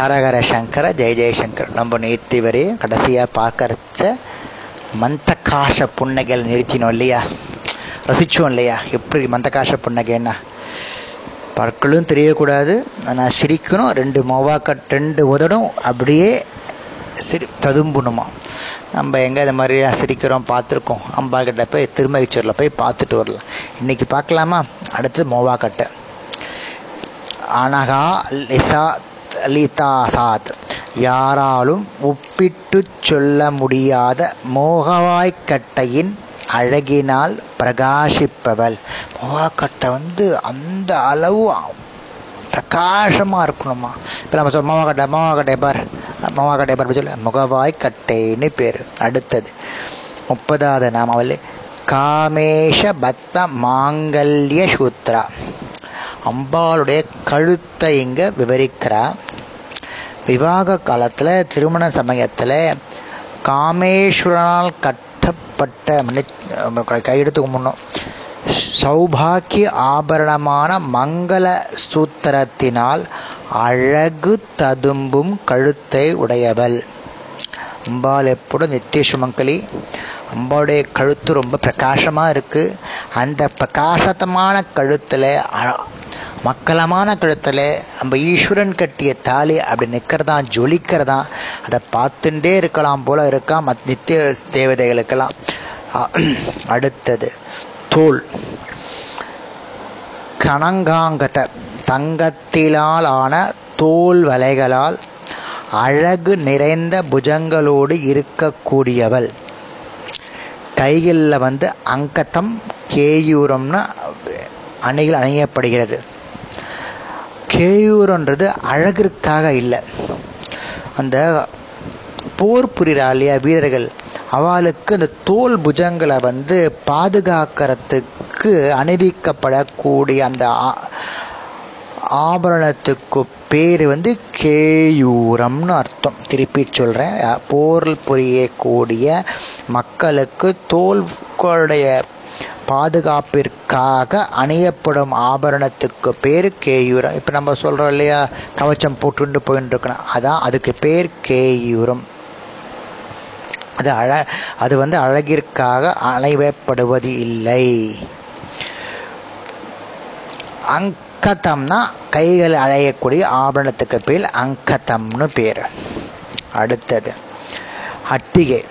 ஹரஹர சங்கர ஜெய ஜெயசங்கர். நம்ம நேற்று வரை கடைசியாக பார்க்கறச்ச மந்தகாச புன்னகையில் நிறுத்தினோம் இல்லையா? ரசித்தோம் இல்லையா? எப்படி மந்தகாச புன்னகைன்னா? பற்களும் தெரியக்கூடாது நான் சிரிக்கணும். ரெண்டு மோவாக்கட் ரெண்டு உதடும் அப்படியே சிரி ததும்பணுமா? நம்ம எங்கே இந்த மாதிரி சிரிக்கிறோம் பார்த்துருக்கோம். அம்பா கிட்ட போய் திருமகிச்சூரில் போய் பார்த்துட்டு வரலாம். இன்னைக்கு பார்க்கலாமா? அடுத்து மோவாக்கட்டை. அனகா லிசா லலிதாசாத் யாராலும் ஒப்பிட்டு சொல்ல முடியாத மோகவாய்க்கட்டையின் அழகினால் பிரகாசிப்பவள். மோகக்கட்டை வந்து அந்த அளவு பிரகாசமாக இருக்கணுமா? இப்போ நம்ம சொல்ல மோகக்கட்டை மோகக்கட்டை பார். மோகக்கட்டை பார் சொல்ல. முகவாய்க்கட்டைன்னு பேர். அடுத்தது முப்பதாவது நாமாவல் காமேஷ பத்ம மாங்கல்ய சூத்ரா. அம்பாளுடைய கழுத்தை இங்கே விவரிக்கிறா. விவாக காலத்தில் திருமண சமயத்தில் காமேஸ்வரனால் கட்டப்பட்ட கையெடுத்து முன்னோம் சௌபாக்கிய ஆபரணமான மங்கள சூத்திரத்தினால் அழகு ததும்பும் கழுத்தை உடையவள். அம்பாள் எப்படும் நித்திய சுமங்கலி. அம்பாளுடைய கழுத்து ரொம்ப பிரகாசமாக இருக்குது அந்த பிரகாசத்தமான கழுத்தில் மக்களமான கழுத்தில் நம்ம ஈஸ்வரன் கட்டிய தாலி அப்படி நிற்கிறதா ஜொலிக்கிறதா அதை பார்த்துட்டே இருக்கலாம் போல இருக்கா மத் நித்திய தேவதைகளுக்கெல்லாம். அடுத்தது தோல். கணங்காங்கத தங்கத்திலால் ஆன தோல் வலைகளால் அழகு நிறைந்த புஜங்களோடு இருக்கக்கூடியவள். கைகளில் வந்து அங்கத்தம் கேயூரம்னு அணிகள் அணியப்படுகிறது. கேயூரன்றது அழகிற்காக இல்லை. அந்த போர் புரிகிறா இல்லையா வீரர்கள் அவளுக்கு அந்த தோல் புஜங்களை வந்து பாதுகாக்கிறதுக்கு அணிவிக்கப்படக்கூடிய அந்த ஆபரணத்துக்கு பேர் வந்து கேயூரம்னு அர்த்தம். திருப்பி சொல்கிறேன் போர் புரியக்கூடிய மக்களுக்கு தோல்களுடைய பாதுகாப்பிற்காக அணியப்படும் ஆபரணத்துக்கு பேர் கேயூரம். இப்போ நம்ம சொல்கிறோம் இல்லையா கவச்சம் போட்டுண்டு போயின்னு இருக்கணும் அதான் அதுக்கு பேர் கேயூரம். அது அழ அது வந்து அழகிற்காக அணைவப்படுவது இல்லை. அங்கதம்னா கைகள் அழையக்கூடிய ஆபரணத்துக்கு பேர் அங்கதம்னு பேர். அடுத்தது அட்டிகை.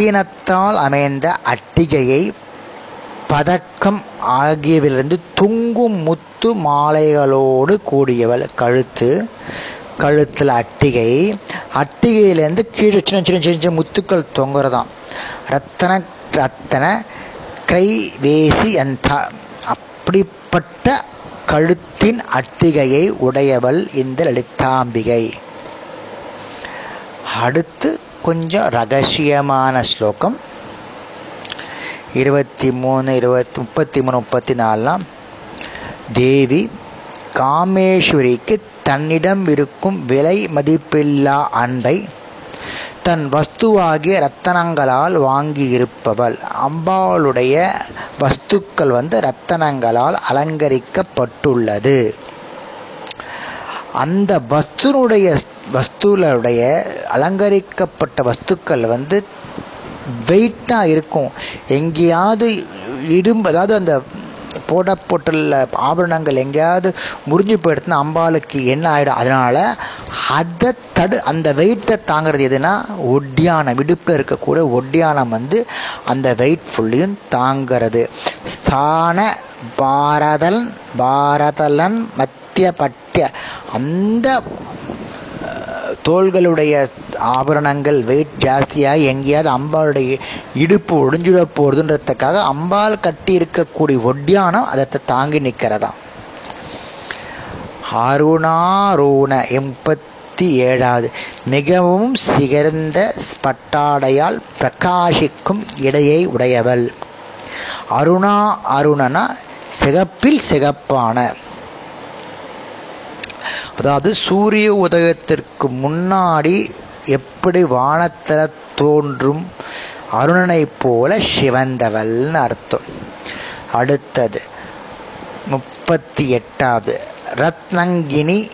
ரத்தினத்தால் அமைந்த அட்டிகையை பதக்கம் ஆகியவிலிருந்து தொங்கும் முத்து மாலைகளோடு கூடியவள். கழுத்து கழுத்தில் அட்டிகை. அட்டிகையிலேருந்து கீழே சின்ன சின்ன சின்ன சின்ன முத்துக்கள் தொங்குறதாம். ரத்தன ரத்தன கை வேசி அந்த அப்படிப்பட்ட கழுத்தின் அட்டிகையை உடையவள் இந்த லலிதாம்பிகை. அடுத்து கொஞ்சம் ரகசியமான ஸ்லோகம். இருபத்தி மூணு இருபத்தி முப்பத்தி மூணு முப்பத்தி நாலாம் தேவி காமேஸ்வரிக்கு தன்னிடம் இருக்கும் விலை மதிப்பில்லா அன்பை தன் வஸ்துவாகிய ரத்தனங்களால் வாங்கி இருப்பவள் அம்பாளுடைய வஸ்துக்கள் வந்து ரத்தனங்களால் அலங்கரிக்கப்பட்டுள்ளது. அந்த வஸ்துனுடைய வஸ்துகளுடைய அலங்கரிக்கப்பட்ட வஸ்துக்கள் வந்து வெயிட்டாக இருக்கும். எங்கேயாவது இடும்பு அதாவது அந்த போடப்போட்டுள்ள ஆபரணங்கள் எங்கேயாவது முறிஞ்சு போயிடுச்சுன்னா அம்பாளுக்கு என்ன ஆகிடும் அதனால் அதை தடு அந்த வெயிட்டை தாங்கிறது எதுனா ஒட்டியானம் இடுப்பில் இருக்கக்கூடிய ஒட்டியானம் வந்து அந்த வெயிட் ஃபுல்லையும் தாங்கிறது. ஸ்தான பாரதன் பாரதலன் மத் பட்டிய அந்த தோள்களுடைய ஆபரணங்கள் வெயிட் ஜாஸ்தியாக எங்கேயாவது அம்பாளுடைய இடுப்பு ஒடிஞ்சிட போகிறதுன்றதுக்காக அம்பாள் கட்டி இருக்கக்கூடிய ஒட்டியானம் அதை தாங்கி நிற்கிறதாம் அருணாரூண எண்பத்தி ஏழாவது. மிகவும் சிகர்ந்த பட்டாடையால் பிரகாசிக்கும் இடையை உடையவள். அருணா அருணனா சிகப்பில் சிகப்பான அதாவது சூரிய உதயத்திற்கு முன்னாடி எப்படி வானத்தில் தோன்றும் அருணனைப் போல சிவந்தவள்னு அர்த்தம். அடுத்தது முப்பத்தி எட்டாவது ரத்னங்கினி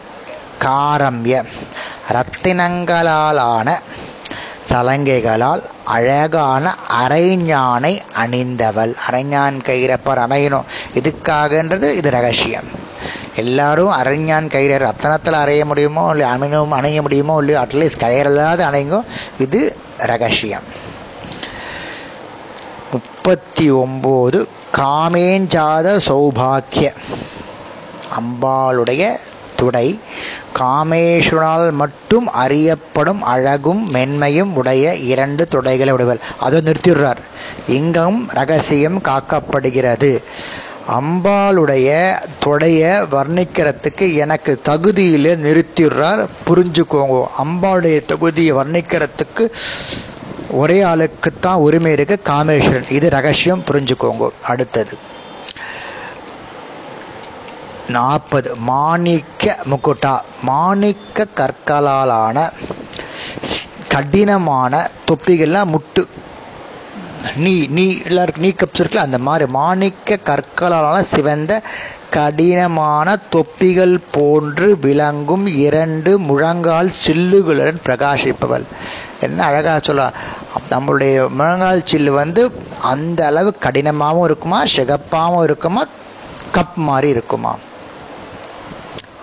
காரம்ய. ரத்தினங்களாலான சலங்கைகளால் அழகான அரைஞானை அணிந்தவள். அரைஞான் கயிறப்பர் அணையணும். இதுக்காகன்றது இது ரகசியம். எல்லாரும் அரைஞான் கயிறு ரத்தனத்தில் அறைய முடியுமோ இல்லை அணுகும் அணைய முடியுமோ இல்லையோ அட்லீஸ்ட் கயிறில்லாத அணைங்கோ இது ரகசியம். முப்பத்தி ஒம்பது காமேஞ்சாத சௌபாக்கிய. அம்பாளுடைய துடை காமேஸ்வரால் மட்டும் அறியப்படும் அழகும் மென்மையும் உடைய இரண்டு துடைகளை உடையவள். அதை நிறுத்திடுறார். இங்கும் ரகசியம் காக்கப்படுகிறது. அம்பாளுடைய தொடைய வர்ணிக்கிறதுக்கு எனக்கு தகுதியிலே நிறுத்திடுறார். புரிஞ்சுக்கோங்க. அம்பாளுடைய தகுதியை வர்ணிக்கிறதுக்கு ஒரே ஆளுக்குத்தான் உரிமை இருக்கு. காமேஸ்வரன். இது ரகசியம். புரிஞ்சுக்கோங்க. அடுத்தது. நாற்பது. மாணிக்க முக்குட்டா மாணிக்க கற்களாலான கடினமான தொப்பிகள்லாம் முட்டு. நீ நீ எல்லாருக்கும் நீ கப்ஸ் இருக்குல்ல அந்த மாதிரி மாணிக்க கற்களால் சிவந்த கடினமான தொப்பிகள் போன்று விளங்கும் இரண்டு முழங்கால் சில்லுகளுடன் பிரகாசிப்பவள். என்ன அழகாக சொல்ல நம்மளுடைய முழங்கால் சில்லு வந்து அந்த அளவு கடினமாகவும் இருக்குமா சிகப்பாகவும் இருக்குமா கப் மாதிரி இருக்குமா?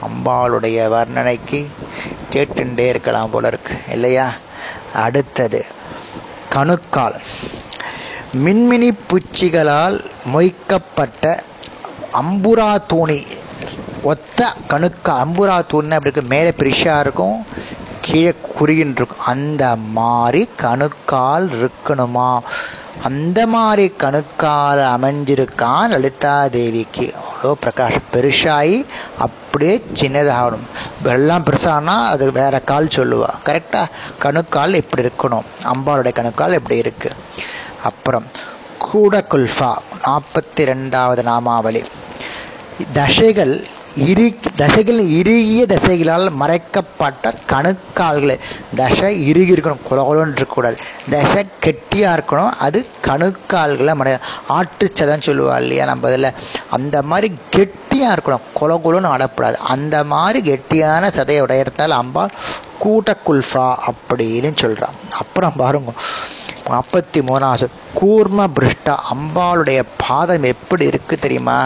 அம்பாளுடைய வர்ணனைக்கு கேட்டுண்டே இருக்கலாம் போல இருக்கு. இல்லையா? அடுத்தது கணுக்கால். மின்மினி பூச்சிகளால் மொய்க்கப்பட்ட அம்புரா தூணி. ஒத்த கணுக்கா அம்புரா தூண் அப்படி இருக்கு மேலே பெருசாக இருக்கும் கீழே குறுகின்னு இருக்கும் அந்த மாதிரி கணுக்கால் இருக்கணுமா? அந்த மாதிரி கணுக்கால் அமைஞ்சிருக்கான் லலிதா தேவிக்கு. அவ்வளோ பிரகாஷம். பெருசாகி அப்படியே சின்னதாகணும். எல்லாம் பெருசானா அது வேற கால் சொல்லுவா. கரெக்டாக கணுக்கால் இப்படி இருக்கணும்? அம்பாளுடைய கணுக்கால் இப்படி இருக்கு? அப்புறம் கூடகுல்ஃபா நாற்பத்தி ரெண்டாவது நாமாவளி. தசைகள் இரு தசைகள் இறுகிய தசைகளால் மறைக்கப்பட்ட கணுக்கால்களை. தசை இறுகி இருக்கணும் குலகுலன்னு இருக்கக்கூடாது. தசை கெட்டியாக இருக்கணும் அது கணுக்கால்களை மறை ஆட்டுச்சதன்னு சொல்லுவா இல்லையா நம்ம இதில். அந்த மாதிரி கெட்டியாக இருக்கணும் குலகுலன்னு ஆடக்கூடாது. அந்த மாதிரி கெட்டியான சதையை உடையத்தால் அம்பாள் கூட்டக்குல்ஃபா அப்படின்னு சொல்கிறான் அப்புறம் பாருங்க நாற்பத்தி மூணாவது கூர்ம பிருஷ்டா அம்பாளுடைய பாதம் எப்படி இருக்கு தெரியுமா?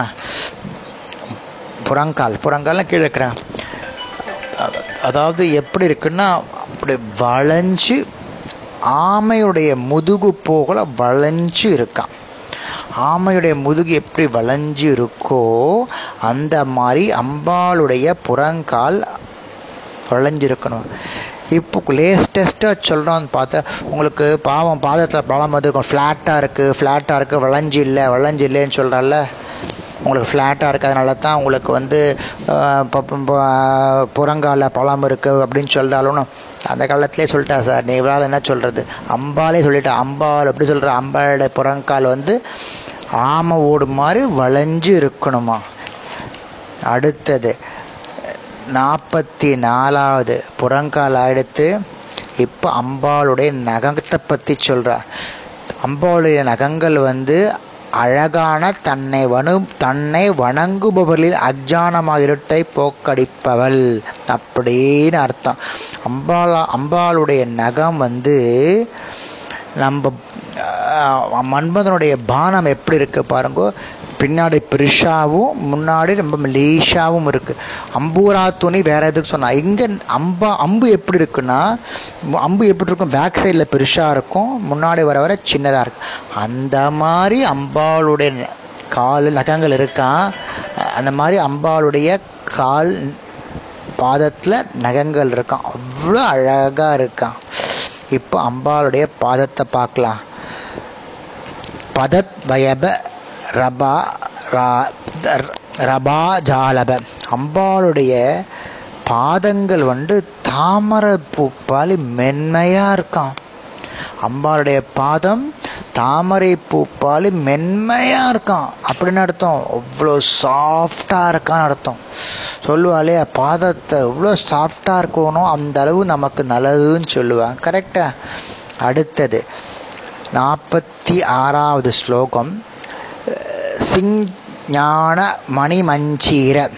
புறங்கால் புறங்கால்லாம் கீழே இருக்கிறேன் அதாவது எப்படி இருக்குன்னா அப்படி வளைஞ்சு ஆமையுடைய முதுகு போகல வளைஞ்சு இருக்கான். ஆமையுடைய முதுகு எப்படி வளைஞ்சு இருக்கோ அந்த மாதிரி அம்பாளுடைய புறங்கால் வளைஞ்சிருக்கணும். இப்போ லேட்டஸ்ட்டாக சொல்கிறோம் பார்த்தா உங்களுக்கு பாவம் பாதத்தில் பலம் வந்து ஃப்ளாட்டாக இருக்குது ஃப்ளாட்டாக இருக்குது வளைஞ்சு இல்லை வளைஞ்சு இல்லைன்னு சொல்கிறல்ல உங்களுக்கு ஃப்ளாட்டாக இருக்கிறதுனால தான் உங்களுக்கு வந்து புறங்கால பழம் இருக்குது அப்படின்னு சொல்லிட்டாலும் அந்த காலத்திலே சொல்லிட்டா சார். நீ இவரால் என்ன சொல்கிறது அம்பாலே சொல்லிட்டா. அம்பாள் எப்படி சொல்கிற அம்பாளோட புறங்கால் வந்து ஆமை ஓடு மாதிரி வளைஞ்சு இருக்கணுமா? அடுத்தது நாற்பத்தி நாலாவது புறங்கால் ஆயிடுத்து இப்போ அம்பாளுடைய நகத்தை பற்றி சொல்கிறா அம்பாளுடைய நகங்கள் வந்து அழகான தன்னை வனு தன்னை வணங்குபவர்களில் அஜானமாக இருட்டை போக்கடிப்பவள் அப்படின்னு அர்த்தம். அம்பாளா அம்பாளுடைய நகம் வந்து நம்ம மன்மதனுடைய பானம் எப்படி இருக்கு பாருங்க. பின்னாடி பெருஷாவும் முன்னாடி ரொம்ப மெலீஷாவும் இருக்குது அம்பூரா துணி வேற எதுக்கு சொன்னால் இங்கே அம்பா அம்பு எப்படி இருக்குன்னா அம்பு எப்படி இருக்கும்? பேக் சைடில் பெருஷாக இருக்கும் முன்னாடி வர வர சின்னதாக இருக்கும் அந்த மாதிரி அம்பாளுடைய கால் நகங்கள் இருக்கான் அந்த மாதிரி அம்பாளுடைய கால் பாதத்தில் நகங்கள் இருக்கான் அவ்வளோ அழகாக இருக்கான் இப்போ அம்பாளுடைய பாதத்தை பார்க்கலாம். பதத் வயப ரபா ரபா ஜாலப. அம்பாளுடைய பாதங்கள் வந்து தாமரை பூப்பாலி மென்மையாக இருக்கான் அம்பாளுடைய பாதம் தாமரை பூப்பாலி மென்மையாக இருக்கான் அப்படின்னு அர்த்தம். அவ்வளோ சாஃப்டாக இருக்கான்னு அர்த்தம். சொல்லுவாளே பாதத்தை எவ்வளோ சாஃப்டாக இருக்கணும் அந்த அளவு நமக்கு நல்லதுன்னு சொல்லுவான் கரெக்டா அடுத்தது நாற்பத்தி ஆறாவது ஸ்லோகம். சிங் ஞான மணிமஞ்சீர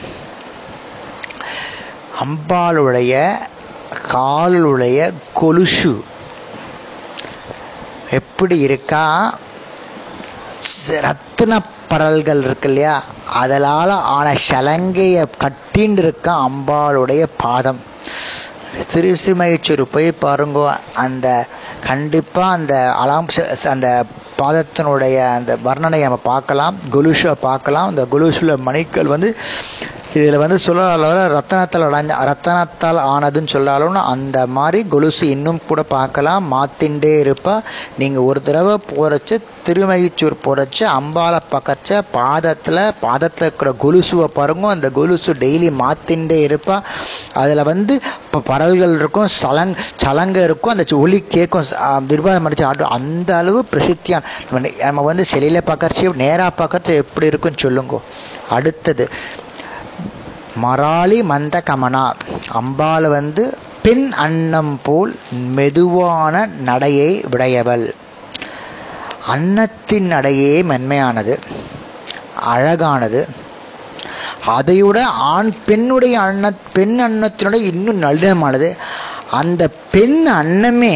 அம்பாளுடைய காலுடைய கொலுசு. எப்படி இருக்கா? ரத்தின பரல்கள் இருக்கு இல்லையா? அதனால் ஆன சலங்கையை கட்டின்னு இருக்க அம்பாளுடைய பாதம். சிறு சிறுமயிச்சூர் போய் பாருங்க. அந்த கண்டிப்பாக அந்த அலாம் அந்த பாதத்தினுடைய அந்த வர்ணனையை நம்ம பார்க்கலாம் கொலுஷை பார்க்கலாம். அந்த கொலுஷில் மணிக்கள் வந்து இதில் வந்து சொல்ல ரத்தனத்தால் அடைஞ்ச ரத்தனத்தால் ஆனதுன்னு சொல்லாலும் அந்த மாதிரி கொலுசு இன்னும் கூட பார்க்கலாம். மாத்தின்ண்டே இருப்பா. நீங்கள் ஒரு தடவை போகிறச்சு திருமயிச்சூர் போகிறச்ச அம்பாலை பக்கச்ச பாதத்தில் பாதத்தில் இருக்கிற கொலுசுவை பாருங்க அந்த கொலுசு டெய்லி மாத்தின்ண்டே இருப்பா. அதில் வந்து இப்போ பறவைகள் இருக்கும் சலங் சலங்கை இருக்கும் அந்த ஒலி கேட்கும் நிர்வாகம் மடிச்சு ஆட்டும் அந்த அளவு பிரசித்தியான நம்ம வந்து செல்லில் பார்க்கறச்சு நேராக பார்க்கறச்சு எப்படி இருக்குன்னு சொல்லுங்க. அடுத்தது மராளி மந்த கமனா. அம்பாள் வந்து பெண் அன்னம் போல் மெதுவான நடையை விடையவள். அன்னத்தின் அடையே மென்மையானது அழகானது. அதைவிட ஆண் பெண்ணுடைய அன்ன பெண் அன்னத்தினுடைய இன்னும் நளினமானது அந்த பெண் அன்னமே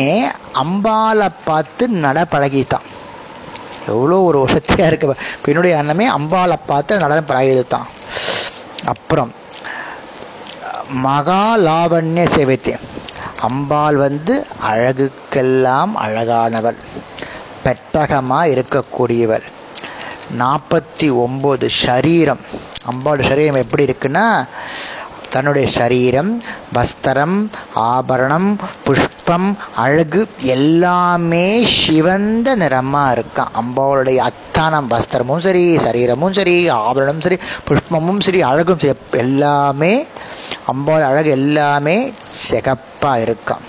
அம்பாலை பார்த்து நட பழகித்தான் எவ்வளோ ஒரு வசதியாக இருக்கு. பெண்ணுடைய அன்னமே அம்பாலை பார்த்து நடனம் பழகித்தான் அப்புறம் மகா லாவண்ய சேவைத்தே அம்பாள் வந்து அழகுக்கெல்லாம் அழகானவள். பெட்டகமாக இருக்கக்கூடியவர். நாற்பத்தி ஒம்பது சரீரம். அம்பாள் சரீரம் எப்படி இருக்குன்னா தன்னுடைய சரீரம் வஸ்திரம் ஆபரணம் புஷ்பம் அழகு எல்லாமே சிவந்த நிறமாக இருக்கான் அம்பாளுடைய அத்தானம் வஸ்திரமும் சரி சரீரமும் சரி ஆபரணமும் சரி புஷ்பமும் சரி அழகும் சரி எல்லாமே அம்பாவோட அழகு எல்லாமே சிகப்பாக இருக்கான்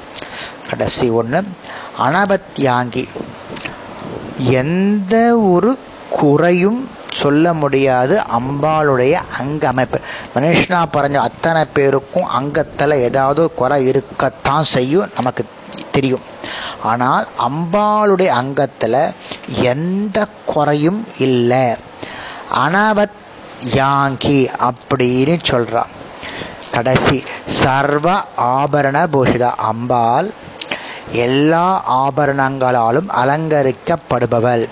கடைசி ஒன்று அனபத்யாங்கி. எந்த ஒரு குறையும் சொல்ல முடியாது. அம்பாளுடைய அங்க அமைப்பு மனுஷனா பறஞ்ச அத்தனை பேருக்கும் அங்கத்தில் ஏதாவது குறை இருக்கத்தான் செய்யும் நமக்கு தெரியும். ஆனால் அம்பாளுடைய அங்கத்தில் எந்த குறையும் இல்லை. அனவத் யாங்கி அப்படின்னு சொல்கிறான் கடைசி சர்வ ஆபரண பூஷிதா. அம்பாள் எல்லா ஆபரணங்களாலும் அலங்கரிக்கப்படுபவள்.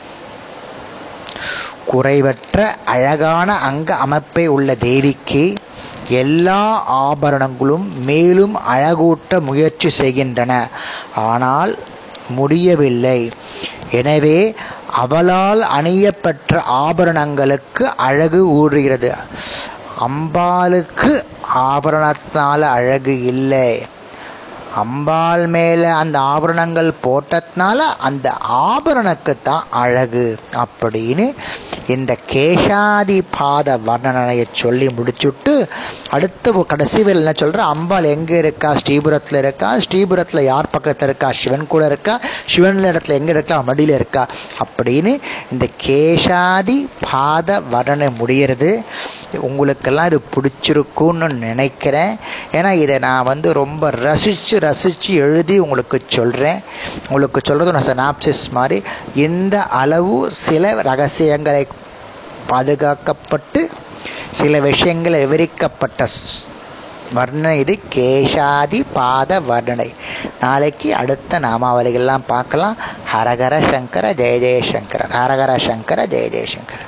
குறைவற்ற அழகான அங்க அமைப்பை உள்ள தேவிக்கு எல்லா ஆபரணங்களும் மேலும் அழகூட்ட முயற்சி செய்கின்றன. ஆனால் முடியவில்லை. எனவே அவளால் அணியப்பட்ட ஆபரணங்களுக்கு அழகு ஊறுகிறது. அம்பாளுக்கு ஆபரணத்தினால் அழகு இல்லை. அம்பாள் மேல அந்த ஆபரணங்கள் போட்டதுனால அந்த ஆபரணக்கு தான் அழகு அப்படின்னு இந்த கேஷாதி பாத வர்ணனையை சொல்லி முடிச்சுட்டு அடுத்த கடைசி வேலை என்ன சொல்ற? அம்பாள் எங்க இருக்கா? ஸ்ரீபுரத்துல இருக்கா? ஸ்ரீபுரத்துல யார் பக்கத்துல இருக்கா? சிவன் கூட இருக்கா? சிவன் இடத்துல எங்க இருக்கா? மடியில இருக்கா? அப்படின்னு இந்த கேஷாதி பாத வர்ணனை முடிகிறது உங்களுக்கெல்லாம் இது பிடிச்சிருக்கும்னு நினைக்கிறேன். ஏன்னா இதை நான் வந்து ரொம்ப ரசித்து ரசித்து எழுதி உங்களுக்கு சொல்கிறேன் உங்களுக்கு சொல்கிறது நான் சனாப்சிஸ் மாதிரி. இந்த அளவு சில ரகசியங்களை பாதுகாக்கப்பட்டு சில விஷயங்கள் விவரிக்கப்பட்ட வர்ணனை இது கேஷாதி பாத வர்ணனை. நாளைக்கு அடுத்த நாமாவளிகள்லாம் பார்க்கலாம். ஹரஹர சங்கர ஜெய ஜெயசங்கர ஹரஹர சங்கர ஜெய ஜெயசங்கர